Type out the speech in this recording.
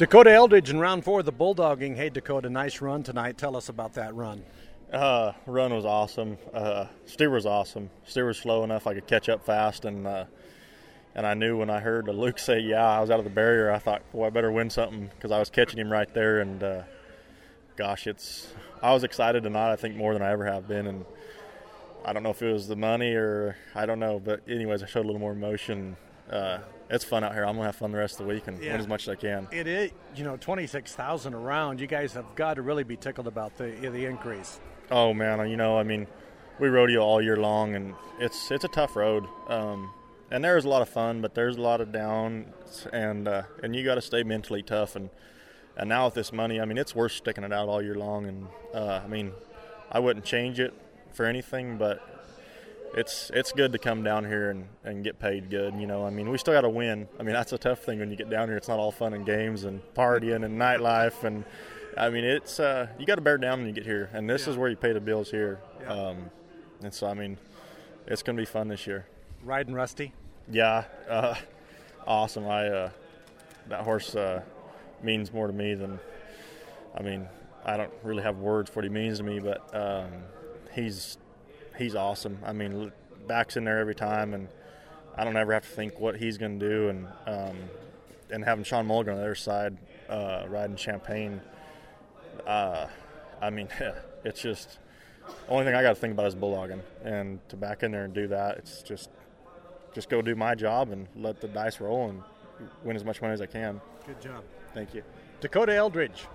Dakota Eldridge in round four the bulldogging. Hey, Dakota, nice run tonight. Tell us about that run. Uh, run was awesome. Uh, was awesome. Steer was slow enough I could catch up fast, and uh, and I knew when I heard Luke say, "Yeah," I was out of the barrier. I thought, "Boy, I better win something," because I was catching him right there. And uh, gosh, it's I was excited tonight. I think more than I ever have been, and I don't know if it was the money or I don't know, but anyways, I showed a little more emotion. Uh, it's fun out here. I'm gonna have fun the rest of the week and Yeah. win as much as I can. It is, you know, twenty six thousand around. You guys have got to really be tickled about the the increase. Oh man, you know, I mean, we rodeo all year long, and it's it's a tough road. Um, and there's a lot of fun, but there's a lot of downs, and uh, and you got to stay mentally tough. And and now with this money, I mean, it's worth sticking it out all year long. And uh, I mean, I wouldn't change it for anything, but it's it's good to come down here and, and get paid good. You know, I mean, we still got to win. I mean, that's a tough thing when you get down here. It's not all fun and games and partying and nightlife and. I mean, it's uh, you got to bear down when you get here, and this Yeah. is where you pay the bills here. Yeah. Um, and so, I mean, it's going to be fun this year. Riding Rusty. Yeah, uh, awesome. I uh, that horse uh, means more to me than I mean. I don't really have words for what he means to me, but um, he's he's awesome. I mean, backs in there every time, and I don't ever have to think what he's going to do. And um, and having Sean Mulligan on the other side uh, riding Champagne, uh, I mean, it's just the only thing I got to think about is bulldogging, and to back in there and do that, it's just just go do my job and let the dice roll and win as much money as I can. Good job. Thank you. Dakota Eldridge.